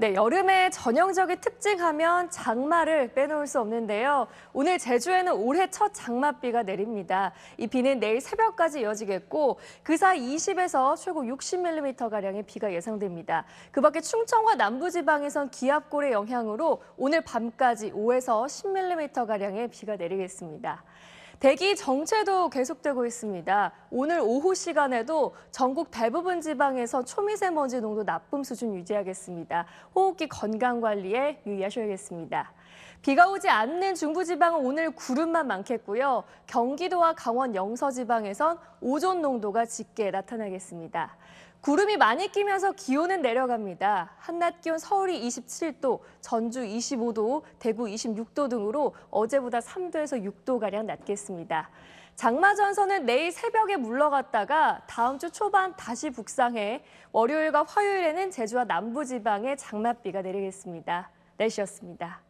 네, 여름의 전형적인 특징하면 장마를 빼놓을 수 없는데요. 오늘 제주에는 올해 첫 장맛비가 내립니다. 이 비는 내일 새벽까지 이어지겠고 그 사이 20에서 최고 60mm가량의 비가 예상됩니다. 그 밖에 충청과 남부지방에선 기압골의 영향으로 오늘 밤까지 5에서 10mm가량의 비가 내리겠습니다. 대기 정체도 계속되고 있습니다. 오늘 오후 시간에도 전국 대부분 지방에서 초미세먼지 농도 나쁨 수준 유지하겠습니다. 호흡기 건강 관리에 유의하셔야겠습니다. 비가 오지 않는 중부지방은 오늘 구름만 많겠고요. 경기도와 강원 영서지방에선 오존 농도가 짙게 나타나겠습니다. 구름이 많이 끼면서 기온은 내려갑니다. 한낮 기온 서울이 27도, 전주 25도, 대구 26도 등으로 어제보다 3도에서 6도가량 낮겠습니다. 장마 전선은 내일 새벽에 물러갔다가 다음 주 초반 다시 북상해 월요일과 화요일에는 제주와 남부지방에 장맛비가 내리겠습니다. 날씨였습니다.